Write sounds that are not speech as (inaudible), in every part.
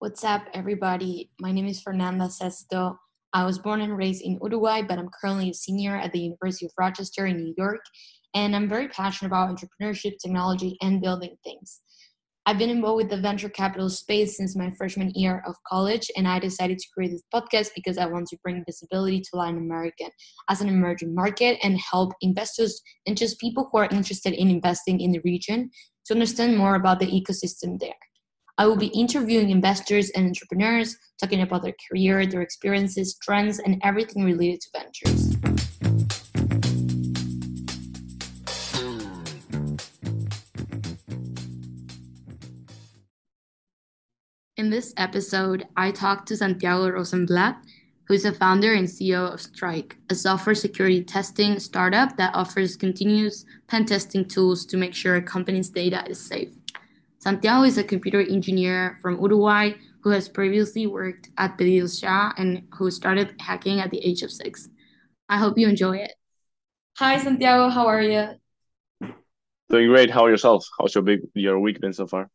What's up, everybody? My name is Fernanda Sesto. I was born and raised in Uruguay, but I'm currently a senior at the University of Rochester in New York, and I'm very passionate about entrepreneurship, technology, and building things. I've been involved with the venture capital space since my freshman year of college, and I decided to create this podcast because I want to bring visibility to Latin America as an emerging market and help investors and just people who are interested in investing in the region to understand more about the ecosystem there. I will be interviewing investors and entrepreneurs, talking about their career, their experiences, trends, and everything related to ventures. In this episode, I talked to Santiago Rosenblatt, who is the founder and CEO of Strike, a software security testing startup that offers continuous pen testing tools to make sure a company's data is safe. Santiago is a computer engineer from Uruguay who has previously worked at PedidosYa and who started hacking at the age of six. I hope you enjoy it. Hi, Santiago. How are you? Doing great. How are yourself? How's your big your week been so far?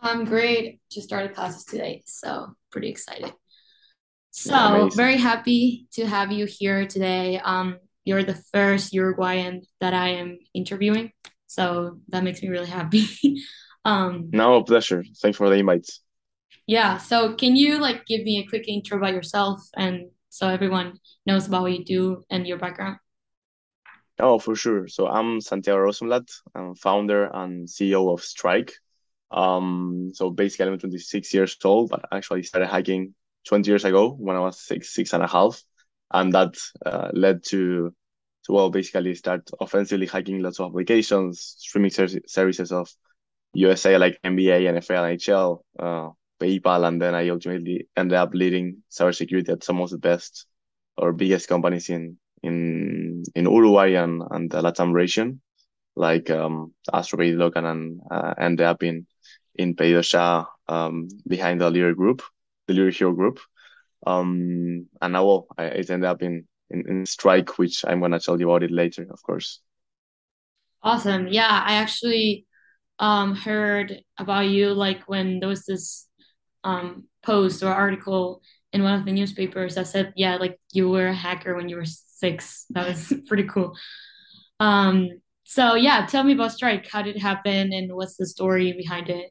I'm great. Just started classes today, so pretty excited. So Amazing. very happy to have you here today. Um, you're the first Uruguayan that I am interviewing, so that makes me really happy. (laughs) Um, No, pleasure. Thanks for the invites. yeah, so can you like give me a quick intro about yourself and so everyone knows about what you do and your background? Oh, for sure. So I'm Santiago Rosenblatt. I'm founder and CEO of Strike. Um, so basically I'm 26 years old, but actually started hiking 20 years ago when I was six, six and a half. And that uh, led to, to, well, basically start offensively hiking lots of applications, streaming ser- services of USA like NBA, NFL, NHL, uh, PayPal, and then I ultimately ended up leading cybersecurity at some of the best or biggest companies in in in Uruguay and and the Latam region, like um, AstroPay, dLocal, and uh, ended up in in PedidosYa, um, behind the Leader Group, the Delivery Hero Group, um, and now well, I, it ended up in, in in Strike, which I'm gonna tell you about it later, of course. Awesome. Yeah, I actually um heard about you like when there was this um post or article in one of the newspapers that said, yeah, like you were a hacker when you were six. That was (laughs) pretty cool. Um, so yeah, tell me about Strike. How did it happen and what's the story behind it?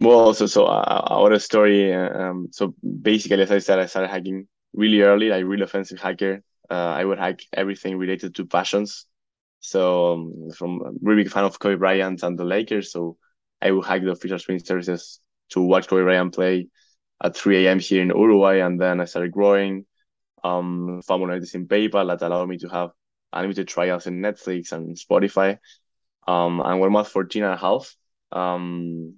Well, so so uh, our story. uh, Um, so basically, as I said, I started hacking really early, like really offensive hacker. Uh, I would hack everything related to passions. So um, from a really big fan of Kobe Bryant and the Lakers. So I would hack the official streaming services to watch Kobe Bryant play at 3 a.m. here in Uruguay, and then I started growing. Um, found in PayPal that allowed me to have unlimited trials in Netflix and Spotify. Um, and when I was 14 and a half, um,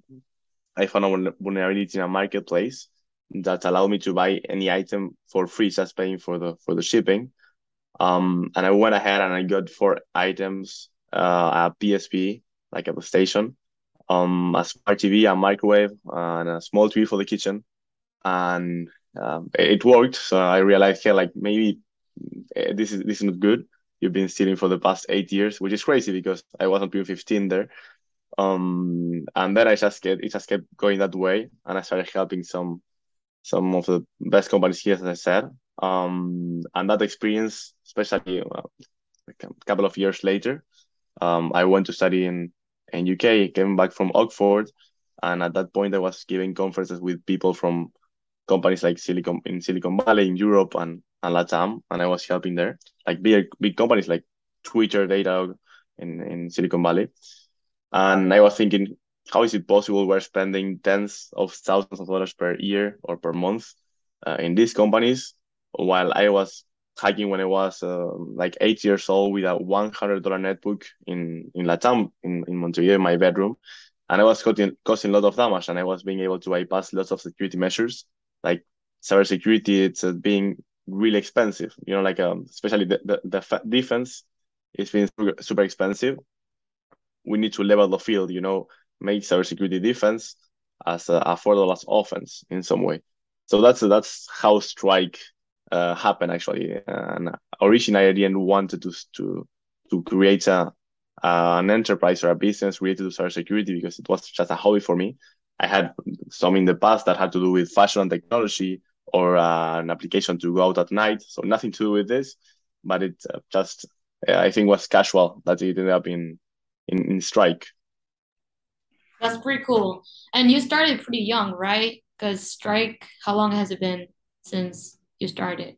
I found a vulnerability in a marketplace that allowed me to buy any item for free, just paying for the for the shipping. Um, and I went ahead and I got four items, uh, a PSP, like a station, um, a smart TV, a microwave, and a small TV for the kitchen. And um, it worked. So I realized, hey, like maybe eh, this is this is not good. You've been stealing for the past eight years, which is crazy because I wasn't doing 15 there. Um, and then I just get it just kept going that way, and I started helping some some of the best companies here, as I said. Um, and that experience, especially uh, like a couple of years later, um, I went to study in in UK, came back from Oxford, and at that point I was giving conferences with people from companies like Silicon in Silicon Valley, in Europe, and and Latam, and I was helping there, like big big companies like Twitter, Datadog in in Silicon Valley, and I was thinking, how is it possible we're spending tens of thousands of dollars per year or per month uh, in these companies while I was hacking when I was uh, like eight years old with a $100 netbook in, in Latam, in, in Montevideo, in my bedroom. And I was causing, causing a lot of damage and I was being able to bypass lots of security measures. Like cybersecurity, it's uh, being really expensive, you know, like um, especially the, the, the defense is being super, expensive we need to level the field, you know, make cybersecurity defense as a affordable as offense in some way. So that's that's how Strike uh, happened actually. And originally, I didn't want to to to create a uh, an enterprise or a business related to cybersecurity because it was just a hobby for me. I had some in the past that had to do with fashion and technology or uh, an application to go out at night. So nothing to do with this, but it uh, just I think was casual that it ended up in in, in Strike. That's pretty cool. And you started pretty young, right? Because Strike, how long has it been since you started?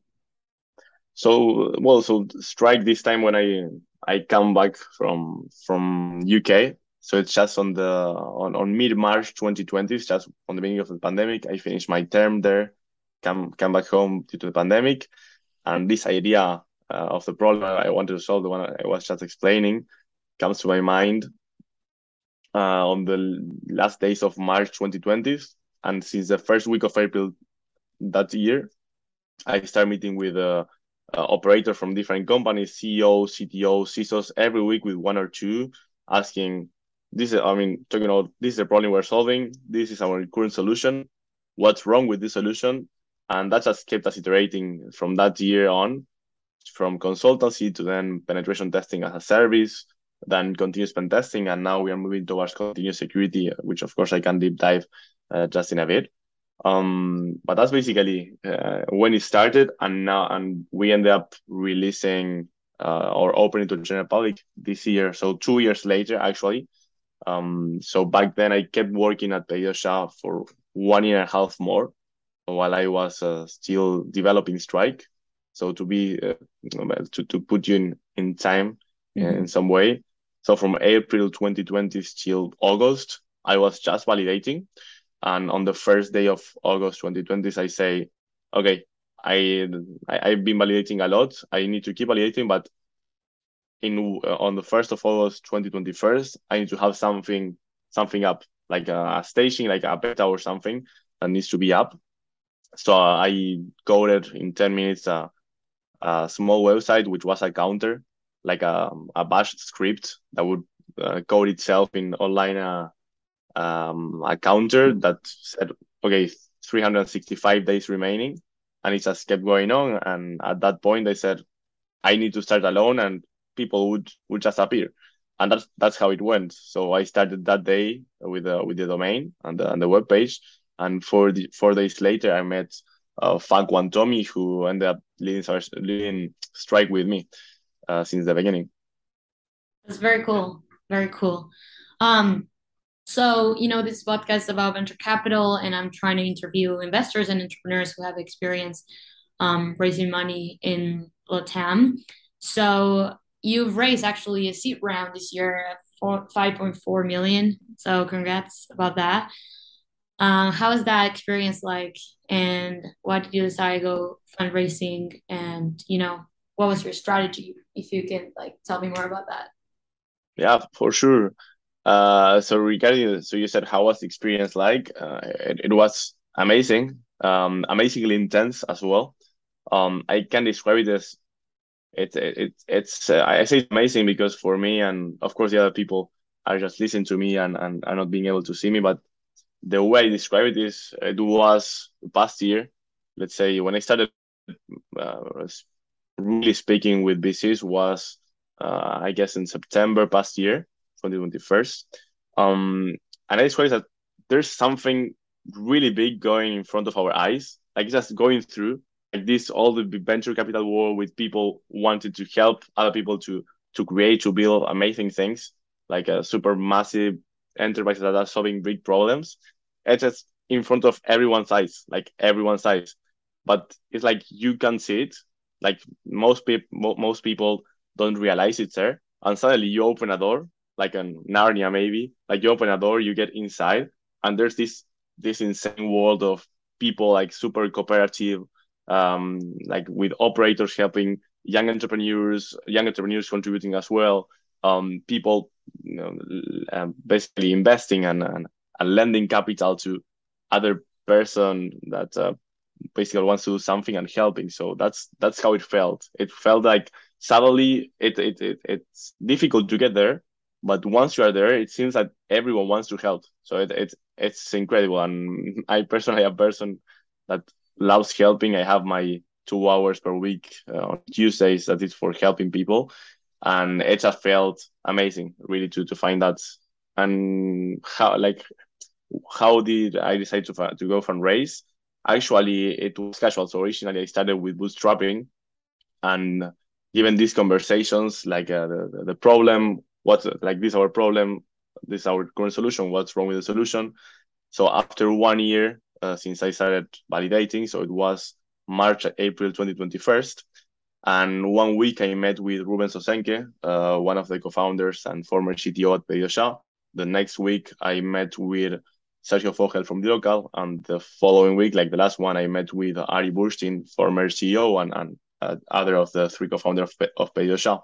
So well, so Strike this time when I I come back from from UK. So it's just on the on, on mid March 2020. It's just on the beginning of the pandemic. I finished my term there, come come back home due to the pandemic, and this idea uh, of the problem I wanted to solve, the one I was just explaining, comes to my mind uh, on the last days of March 2020. And since the first week of April that year, I start meeting with uh, uh, operator from different companies, CEO, CTO, CISOs, every week with one or two, asking, this is, I mean, talking about this is a problem we're solving. This is our current solution. What's wrong with this solution? And that just kept us iterating from that year on, from consultancy to then penetration testing as a service, then continuous pen testing, and now we are moving towards continuous security, which of course I can deep dive uh, just in a bit. Um, but that's basically uh, when it started, and now and we ended up releasing uh, or opening to the general public this year. So two years later, actually. Um, so back then I kept working at PedidosYa for one year and a half more while I was uh, still developing Strike. So to be uh, to to put you in in time mm-hmm. in some way. So from April 2020 till August, I was just validating. And on the first day of August 2020, I say, okay, I, I have been validating a lot. I need to keep validating, but in uh, on the first of August 2021, I need to have something something up, like a, a staging, like a beta or something that needs to be up. So uh, I coded in 10 minutes uh, a small website, which was a counter, like a, a bash script that would uh, code itself in online uh, um, a counter that said, okay, 365 days remaining. And it just kept going on. And at that point, they said, I need to start alone and people would, would just appear. And that's, that's how it went. So I started that day with, uh, with the domain and the, and the web page. And four, the, four days later, I met uh, Franco and Tommy, who ended up leading, leading Strike with me uh, since the beginning. That's very cool. Very cool. Um, so, you know, this podcast is about venture capital, and I'm trying to interview investors and entrepreneurs who have experience um, raising money in Latam. So, you've raised actually a seed round this year at 5.4 million. So, congrats about that. Uh, was that experience like? And why did you decide to go fundraising? And, you know, what was your strategy? If you can like tell me more about that. Yeah, for sure. Uh, so regarding, so you said how was the experience like? Uh, it, it was amazing, um, amazingly intense as well. Um, I can describe it as it, it, it's uh, I say it's amazing because for me and of course the other people are just listening to me and, and are not being able to see me, but the way I describe it is it was past year. Let's say when I started uh, really speaking with VCs was uh, I guess in September past year 2021. Um, and I describe that there's something really big going in front of our eyes, like just going through like this all the venture capital war with people wanting to help other people to to create to build amazing things like a super massive enterprise that are solving big problems. It's just in front of everyone's eyes, like everyone's eyes. But it's like you can see it. Like most people, most people don't realize it's there, and suddenly you open a door like an Narnia maybe. Like you open a door, you get inside, and there's this this insane world of people like super cooperative, um, like with operators helping young entrepreneurs, young entrepreneurs contributing as well. Um, people, you know, um, basically investing and, and, and lending capital to other person that uh, basically wants to do something and helping. So that's that's how it felt. It felt like suddenly it, it, it it's difficult to get there, but once you are there it seems that everyone wants to help. So it, it it's incredible. And i personally a person that loves helping i have my two hours per week uh, on tuesdays that is for helping people. And it just felt amazing really to to find that. And how like how did I decide to to go fundraise? Actually, it was casual. So originally, I started with bootstrapping, and given these conversations, like uh, the the problem, what's like this our problem, this is our current solution. What's wrong with the solution? So after one year uh, since I started validating, so it was March, April 2021. And one week I met with Ruben Sosenke, uh, one of the co-founders and former CTO at PedidosYa. The next week I met with Sergio Fogel from dLocal And the following week, like the last one, I met with Ari Burschtin, former CEO and, and uh, other of the three co-founders of, of PedidosYa.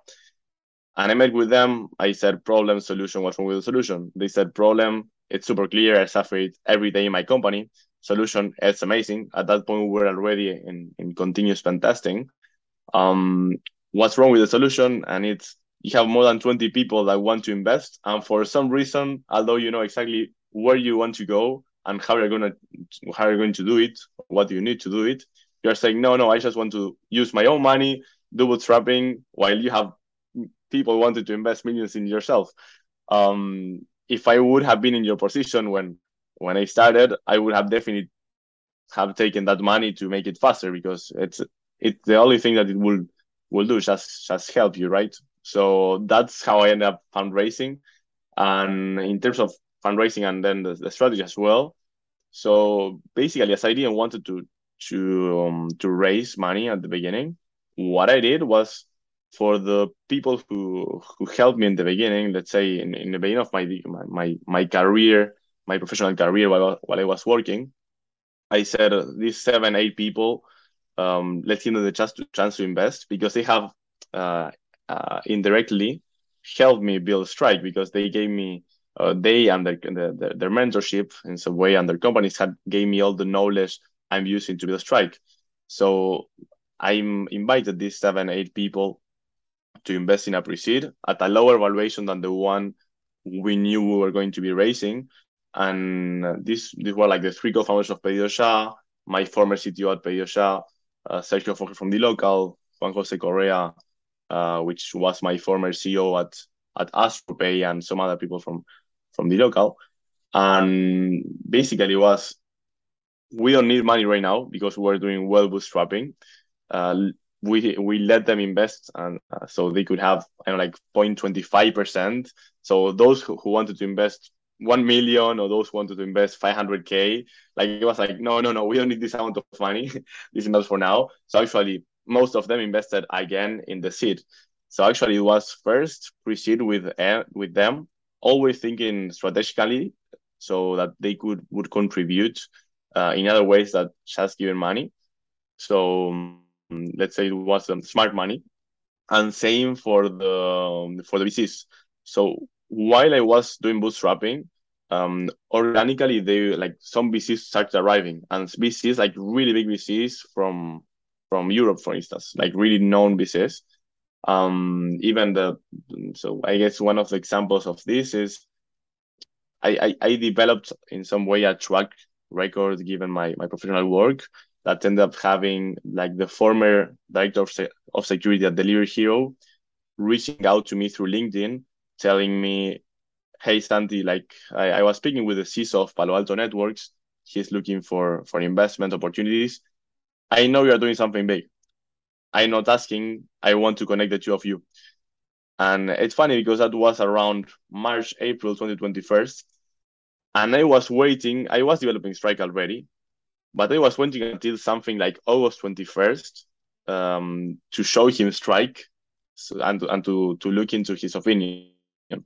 And I met with them. I said, problem, solution, what's wrong with the solution? They said, problem, it's super clear. I suffer it every day in my company. Solution, it's amazing. At that point, we were already in, in continuous pen testing. Um, what's wrong with the solution? And it's you have more than 20 people that want to invest. And for some reason, although you know exactly where you want to go and how you're gonna how you're going to do it, what you need to do it, you're saying, no, no, I just want to use my own money, do bootstrapping, while you have people wanted to invest millions in yourself. Um, if I would have been in your position when when I started, I would have definitely have taken that money to make it faster because it's it's the only thing that it will will do just just help you, right? So that's how I end up fundraising. And in terms of fundraising and then the, the strategy as well. So basically, as I didn't wanted to to um, to raise money at the beginning, what I did was for the people who who helped me in the beginning, let's say in, in the beginning of my my my career, my professional career while while I was working, I said uh, these seven eight people, um, let's give them the chance to chance to invest because they have uh, uh, indirectly helped me build Strike because they gave me uh, they and their, their, their mentorship in some way and their companies had gave me all the knowledge I'm using to build Strike. So I'm invited these seven eight people to invest in a pre-seed at a lower valuation than the one we knew we were going to be raising. And this these were like the three co-founders of PedidosYa, my former CTO at PedidosYa, uh, Sergio Fogel from dLocal, Juan Jose Correa, uh, which was my former CEO at at AstroPay, and some other people from from dLocal. And basically, was we don't need money right now because we're doing well bootstrapping. Uh, we we let them invest and uh, so they could have know like 0.25%. So those who, who wanted to invest 1 million or those who wanted to invest 500k, like it was like no no no we don't need this amount of money. (laughs) this is not for now. So actually most of them invested again in the seed. So actually it was first pre-seed with uh, with them, always thinking strategically so that they could would contribute uh, in other ways that just giving money. So um, let's say it was um, smart money, and same for the um, for the VCs. So while I was doing bootstrapping, um, organically they like some VCs started arriving, and VCs like really big VCs from from Europe, for instance, like really known VCs. Um, even the so I guess one of the examples of this is I, I, I developed in some way a track record given my my professional work that ended up having like the former director of, se- of security at Delivery Hero reaching out to me through LinkedIn, telling me, "Hey Sandy, like I, I was speaking with the CISO of Palo Alto Networks. He's looking for for investment opportunities. I know you are doing something big. I'm not asking. I want to connect the two of you." And it's funny because that was around March, April 2021. And I was waiting. I was developing Strike already, but I was waiting until something like August 21st um, to show him Strike so, and, and to, to look into his opinion. And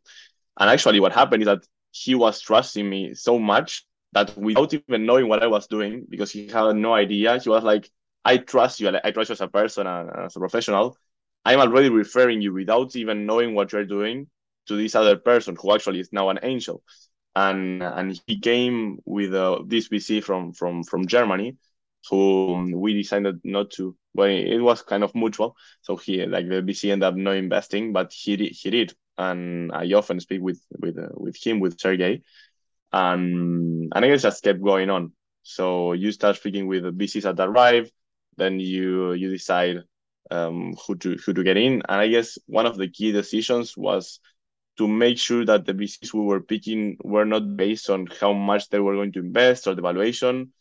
actually, what happened is that he was trusting me so much that without even knowing what I was doing, because he had no idea, he was like, I trust you. I trust you as a person and as a professional. I'm already referring you without even knowing what you're doing to this other person who actually is now an angel and and he came with uh, this VC from from from Germany, who we decided not to. Well, it was kind of mutual. So he like the VC ended up not investing, but he he did, and I often speak with with uh, with him with Sergey, and and I guess just kept going on. So you start speaking with the VCs that arrive, then you you decide um, who to who to get in, and I guess one of the key decisions was to make sure that the VCs we were picking were not based on how much they were going to invest or the valuation.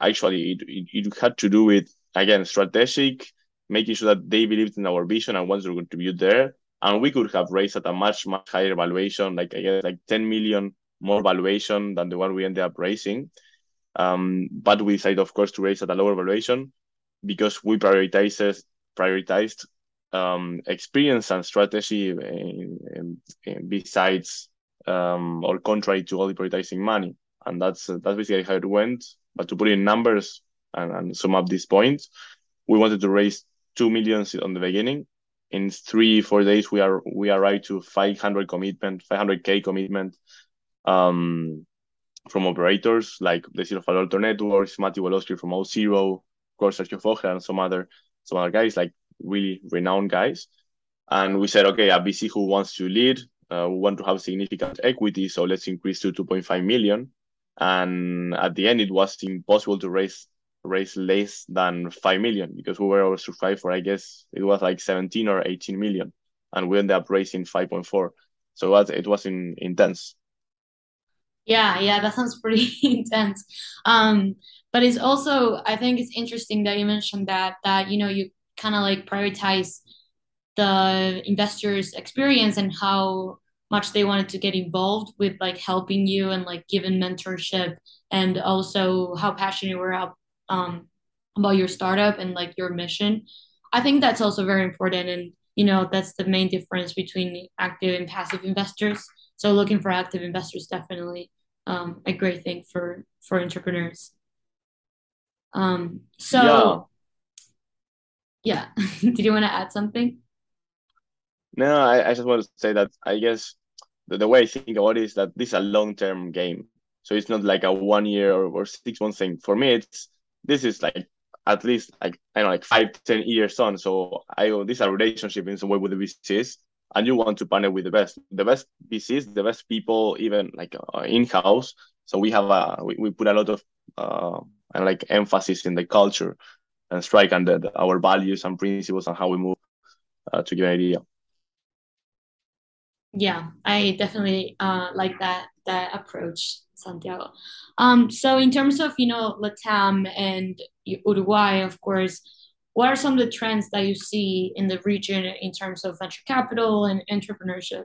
Actually, it, it, it had to do with, again, strategic, making sure that they believed in our vision and once wanted to contribute there. And we could have raised at a much, much higher valuation, like I guess like 10 million more valuation than the one we ended up raising. Um, but we decided, of course, to raise at a lower valuation because we prioritized prioritized um, experience and strategy in, in, in besides um, or contrary to only prioritizing money. And that's that's basically how it went. But to put in numbers and, and sum up these points, we wanted to raise two millions on the beginning. In three four days, we are we arrived to 500 commitment, 500k commitment um, from operators like the Zero Palo Alto Networks, Matias Woloski from Auth0, of course Sergio and some other some other guys like really renowned guys. And we said, okay, a VC who wants to lead, uh, we want to have significant equity, so let's increase to 2.5 million. And at the end, it was impossible to raise raise less than 5 million because we were oversubscribed for, I guess, it was like 17 or 18 million. And we ended up raising 5.4. So it was, it was in, intense. Yeah, yeah, that sounds pretty (laughs) intense. Um, but it's also, I think it's interesting that you mentioned that, that, you know, you kind of like prioritize the investors experience and how much they wanted to get involved with like helping you and like giving mentorship and also how passionate you were about, um, about your startup and like your mission. I think that's also very important and you know that's the main difference between active and passive investors. So looking for active investors definitely um, a great thing for for entrepreneurs. Um, so yeah. (laughs) Did you want to add something? No, I, I just want to say that I guess the, the way I think about it is that this is a long term game. So it's not like a one year or, or six month thing. For me, it's this is like at least like I know like five ten years on. So I this is a relationship in some way with the VCs, and you want to partner with the best, the best VCs, the best people, even like uh, in house. So we have a we, we put a lot of uh and like emphasis in the culture and strike and the, our values and principles and how we move uh, to give an idea yeah i definitely uh, like that that approach santiago. Um, so in terms of you know latam and uruguay of course what are some of the trends that you see in the region in terms of venture capital and entrepreneurship?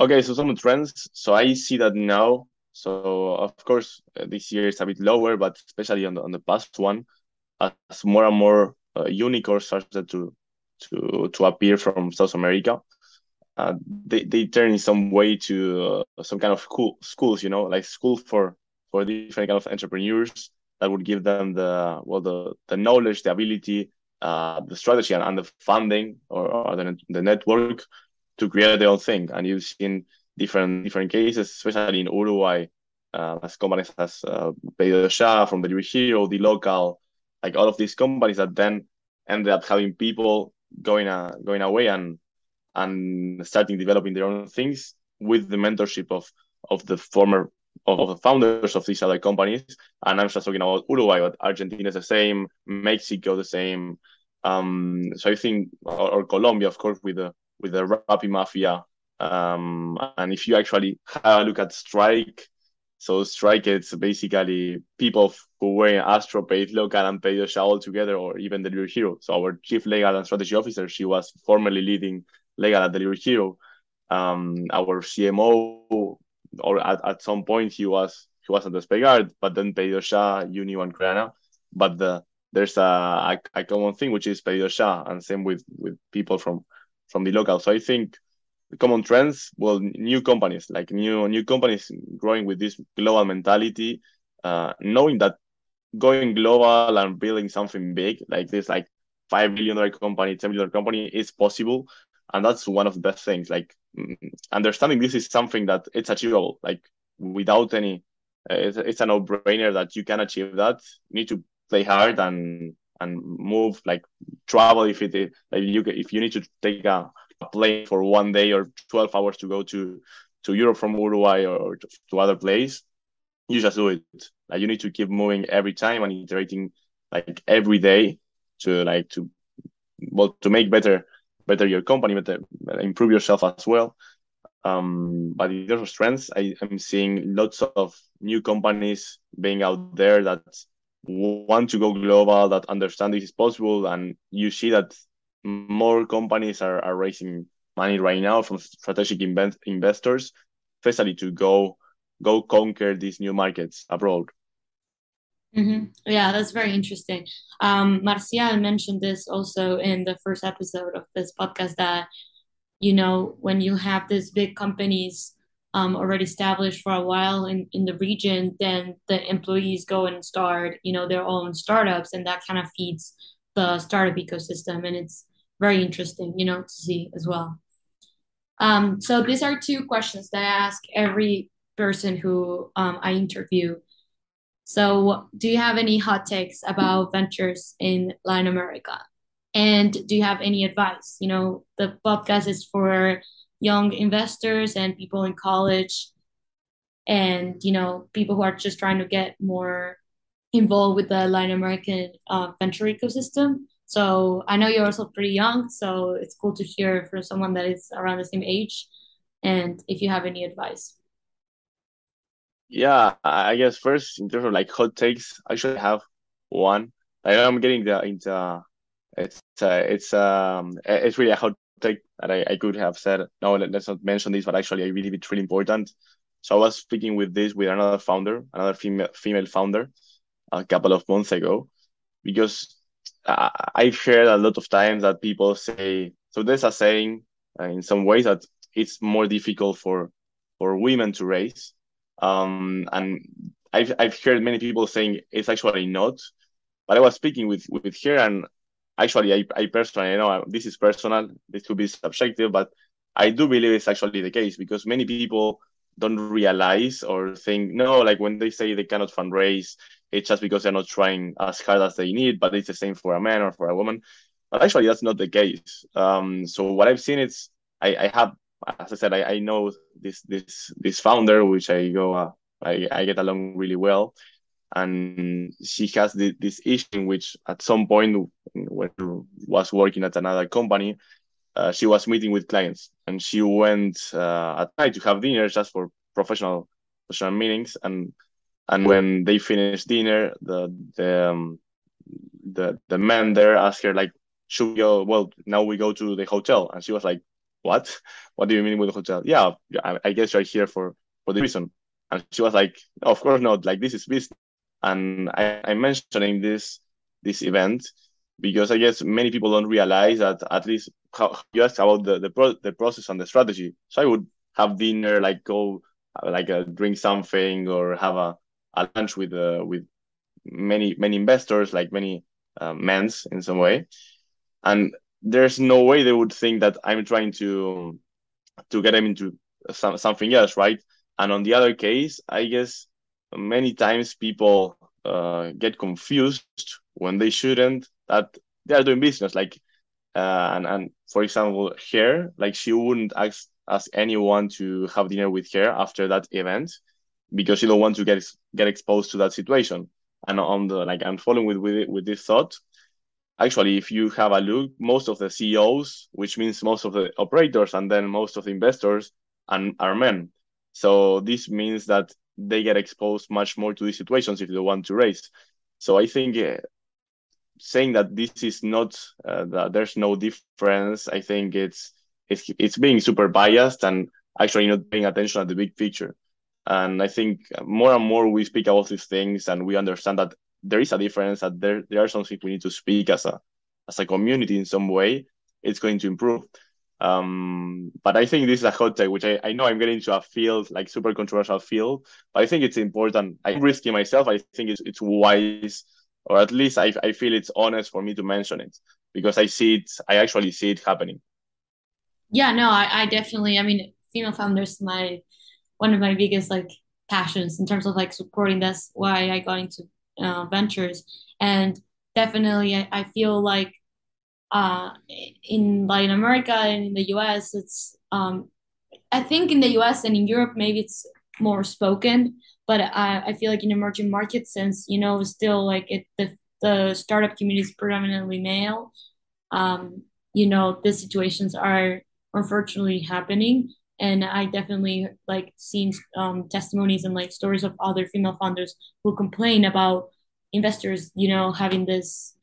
Okay so some trends. So i see that now so of course uh, this year is a bit lower, but especially on the on the past one, as more and more uh, unicorns started to to to appear from South America, uh, they they turn in some way to uh, some kind of cool schools, you know, like school for for different kind of entrepreneurs that would give them the well the the knowledge, the ability, uh, the strategy, and, and the funding or, or the the network to create their own thing. And you've seen different different cases, especially in Uruguay, uh, as companies as uh, Pedido Ya from Delivery Hero, dLocal, like all of these companies that then ended up having people going uh, going away and and starting developing their own things with the mentorship of of the former of, of the founders of these other companies. And I'm just talking about Uruguay, but Argentina is the same, Mexico the same. Um, so I think, or, or Colombia, of course, with the with the Rappi Mafia um, and if you actually have a look at Strike, so Strike it's basically people who were Astro, dLocal, and Pedido Ya all together, or even the Delivery Hero. So our chief legal and strategy officer, she was formerly leading legal at the Delivery Hero. Um, our CMO, or at, at some point he was he was at Despegar, but then Pedido Ya, Unio, and Creana. But the there's a, a, a common thing which is Pedido Ya, and same with with people from from dLocal. So I think common trends well new companies like new new companies growing with this global mentality uh, knowing that going global and building something big like this like five billion dollar company ten billion dollar company is possible and that's one of the best things like mm, understanding this is something that it's achievable like without any uh, it's, it's a no-brainer that you can achieve that. You need to play hard and and move like travel if it like you if you need to take a a plane for one day or 12 hours to go to to Europe from Uruguay or to, other place, you just do it. Like you need to keep moving every time and iterating like every day to like to well to make better better your company, better improve yourself as well. Um, but in terms of strengths, I am seeing lots of new companies being out there that want to go global, that understand this is possible, and you see that more companies are, are raising money right now from strategic invent- investors, especially to go go conquer these new markets abroad. Mm-hmm. Yeah, that's very interesting. Um, Marcial mentioned this also in the first episode of this podcast that you know when you have these big companies um, already established for a while in, in the region, then the employees go and start you know their own startups, and that kind of feeds the startup ecosystem, and it's very interesting, you know, to see as well. Um, so these are two questions that I ask every person who um, I interview. So, do you have any hot takes about ventures in Latin America? And do you have any advice? You know, the podcast is for young investors and people in college and, you know, people who are just trying to get more involved with the Latin American uh, venture ecosystem. So I know you're also pretty young, so it's cool to hear from someone that is around the same age. And if you have any advice. Yeah, I guess first in terms of like hot takes, I should have one. I I'm getting the into it's uh, it's um it's really a hot take that I, I could have said no let's not mention this but actually I believe it's really important. So I was speaking with this with another founder, another female female founder, a couple of months ago, because uh, I've heard a lot of times that people say so. There's a saying uh, in some ways that it's more difficult for for women to race, um, and I've, I've heard many people saying it's actually not. But I was speaking with, with her, and actually, I, I personally, know this is personal, this could be subjective, but I do believe it's actually the case because many people don't realize or think, no, like when they say they cannot fundraise, it's just because they're not trying as hard as they need, but it's the same for a man or for a woman. But actually, that's not the case. Um, so what I've seen is I, I have as I said, I, I know this this this founder, which I go uh, I, I get along really well, and she has the, this issue in which at some point when was working at another company, uh, she was meeting with clients, and she went uh, at night to have dinner just for professional professional meetings, and and when they finished dinner, the the um, the the man there asked her like, should we go? Well, now we go to the hotel, and she was like, what? What do you mean with the hotel? Yeah, I, I guess you're here for for the reason. And she was like, no, of course not. Like this is business. And I, I'm mentioning this this event because I guess many people don't realize that at least how, you ask about the the, pro, the process and the strategy. So I would have dinner, like go like uh, drink something or have a, a lunch with uh, with many many investors, like many uh, men's in some way, and there's no way they would think that I'm trying to to get them into some, something else, right? And on the other case, I guess many times people uh, get confused when they shouldn't that they are doing business. Like, uh, and and for example, here, like she wouldn't ask ask anyone to have dinner with her after that event because she don't want to get get exposed to that situation. And on the like, I'm following with with with this thought actually, if you have a look, most of the CEOs, which means most of the operators, and then most of the investors, and are men. So this means that they get exposed much more to these situations if they want to raise. So I think uh, saying that this is not uh, that there's no difference, I think it's it's it's being super biased and actually not paying attention at the big picture. And I think more and more we speak about these things and we understand that there is a difference that there there are some things we need to speak as a as a community in some way. It's going to improve. Um but i think this is a hot take which i, I know i'm getting into a field like super controversial field but i think it's important. I'm risking myself. I think it's, it's wise or at least I, I feel it's honest for me to mention it because i see it i actually see it happening yeah no i, I definitely i mean female founders my one of my biggest like passions in terms of like supporting that's why i got into uh, ventures. And definitely, I, I feel like uh, in Latin America and in the US, it's, um, I think in the US and in Europe, maybe it's more spoken, but I, I feel like in emerging markets, since, you know, still like it, the, the startup community is predominantly male, um, you know these situations are unfortunately happening. And i definitely like seen um, testimonies and like stories of other female founders who complain about investors you know having this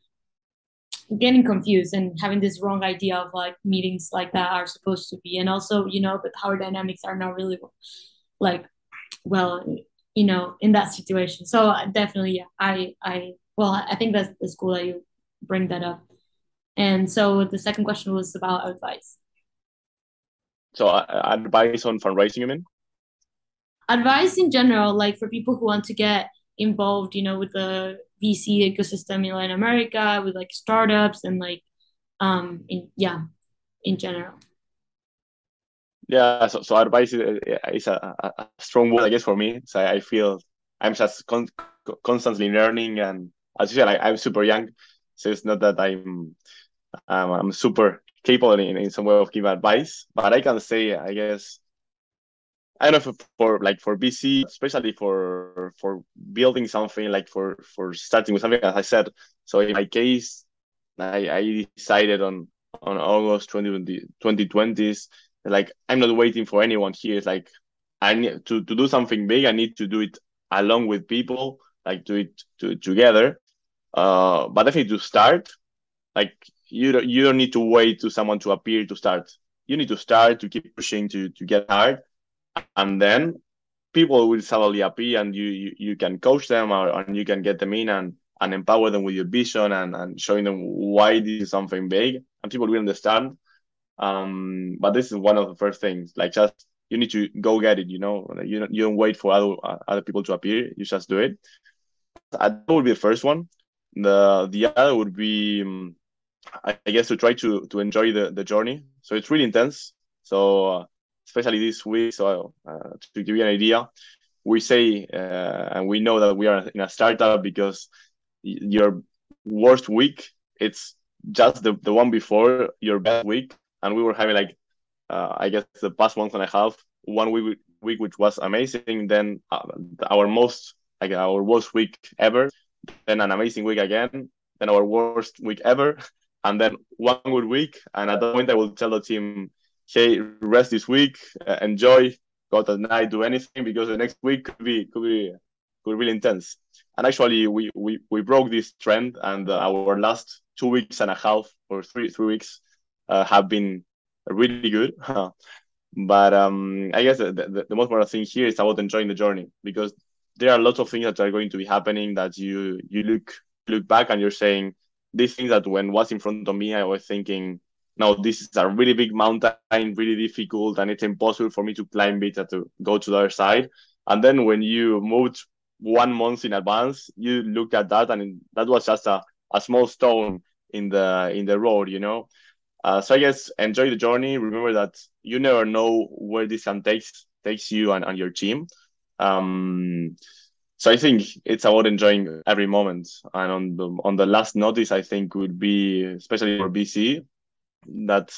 getting confused and having this wrong idea of like meetings like that are supposed to be. And also you know the power dynamics are not really like well you know in that situation. So definitely yeah i i well i think that's, that's cool that you bring that up. And so the second question was about advice. So uh, advice on fundraising you mean? Advice in general like for people who want to get involved you know with the VC ecosystem in Latin America with like startups and like um in yeah in general. Yeah, so, so advice is, is a, a strong word, I guess, for me. So I feel I'm just con- constantly learning, and as you said, I, I'm super young, so it's not that I'm um, I'm super capable in, in some way of giving advice, but I can say, I guess, I don't know for, for like for VC, especially for for building something like for for starting with something as I said. So in my case, I, I decided on on August 2020, 2020s like I'm not waiting for anyone here. It's like I need to, to do something big. I need to do it along with people, like do it to, together. Uh, but definitely to start, like you don't you don't need to wait to someone to appear to start. You need to start to keep pushing to to get hard and then people will suddenly appear and you, you, you can coach them or, and you can get them in and, and empower them with your vision and, and showing them why this is something big and people will understand um but this is one of the first things like just you need to go get it you know? You don't, you don't wait for other uh, other people to appear you just do it. That would be the first one. The the other would be um, I, I guess to try to to enjoy the the journey. So it's really intense. So uh, especially this week. So uh, to give you an idea, we say uh, and we know that we are in a startup because your worst week it's just the, the one before your best week, and we were having like uh, I guess the past month and a half one week week which was amazing. Then uh, our most like our worst week ever. Then an amazing week again. Then our worst week ever, (laughs) and then one good week. And at that point, I will tell the team hey, rest this week, uh, enjoy, go at night, do anything because the next week could be could be could be really intense. And actually, we we we broke this trend, and uh, our last two weeks and a half or three three weeks have been really good. (laughs) but um, I guess the, the, the most important thing here is about enjoying the journey because there are lots of things that are going to be happening that you you look look back and you're saying these things that when was in front of me, I was thinking now this is a really big mountain, really difficult, and it's impossible for me to climb it to go to the other side. And then when you moved one month in advance, you look at that, and that was just a, a small stone in the in the road, you know. Uh, so I guess enjoy the journey. Remember that you never know where this can takes takes you and, and your team. Um, so I think it's about enjoying every moment. And on the on the last notice, I think would be especially for VC that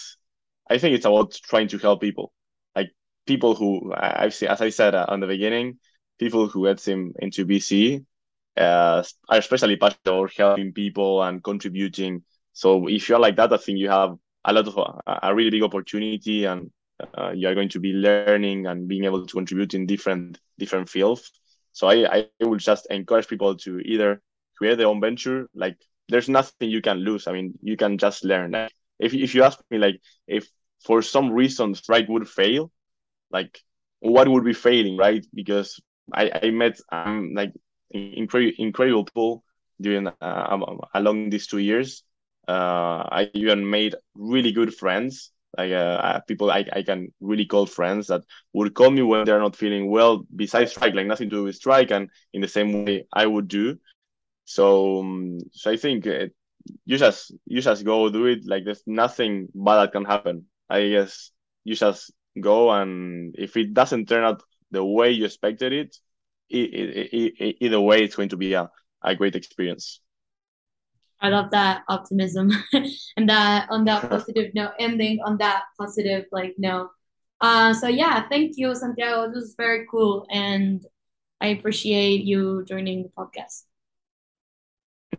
I think it's about trying to help people, like people who I've seen, as I said uh, on the beginning, people who get him into VC uh, are especially passionate about helping people and contributing. So if you're like that, I think you have a lot of uh, a really big opportunity, and uh, you are going to be learning and being able to contribute in different different fields. So I I would just encourage people to either create their own venture. Like there's nothing you can lose. I mean, you can just learn if if you ask me like if for some reason Strike would fail, like what would be failing, right? Because I I met um like incredible incredible people during uh, um, along these two years. Uh, I even made really good friends, like uh, uh, people I, I can really call friends that would call me when they're not feeling well. Besides strike, like nothing to do with strike, and in the same way I would do. So, um, so I think it, you just you just go do it like there's nothing bad that can happen i guess you just go and if it doesn't turn out the way you expected it, it, it, it either way it's going to be a, a great experience i love that optimism (laughs) and that on that positive note ending on that positive like note uh so yeah thank you santiago this is very cool and i appreciate you joining the podcast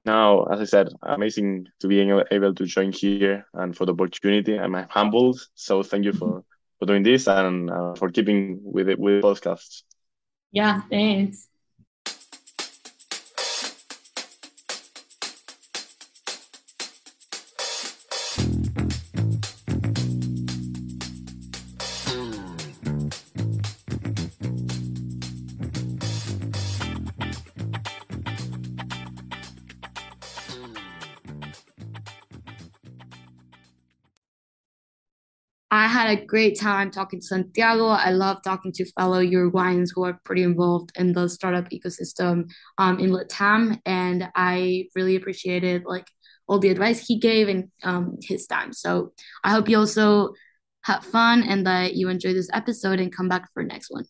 no, as I said, amazing to being able to join here and for the opportunity. I'm humbled, so thank you for for doing this and uh, for keeping with it with podcasts. Yeah, thanks. Had a great time talking to Santiago. I love talking to fellow Uruguayans who are pretty involved in the startup ecosystem um, in Latam, and I really appreciated like all the advice he gave and um, his time. So I hope you also have fun and that you enjoy this episode and come back for next one.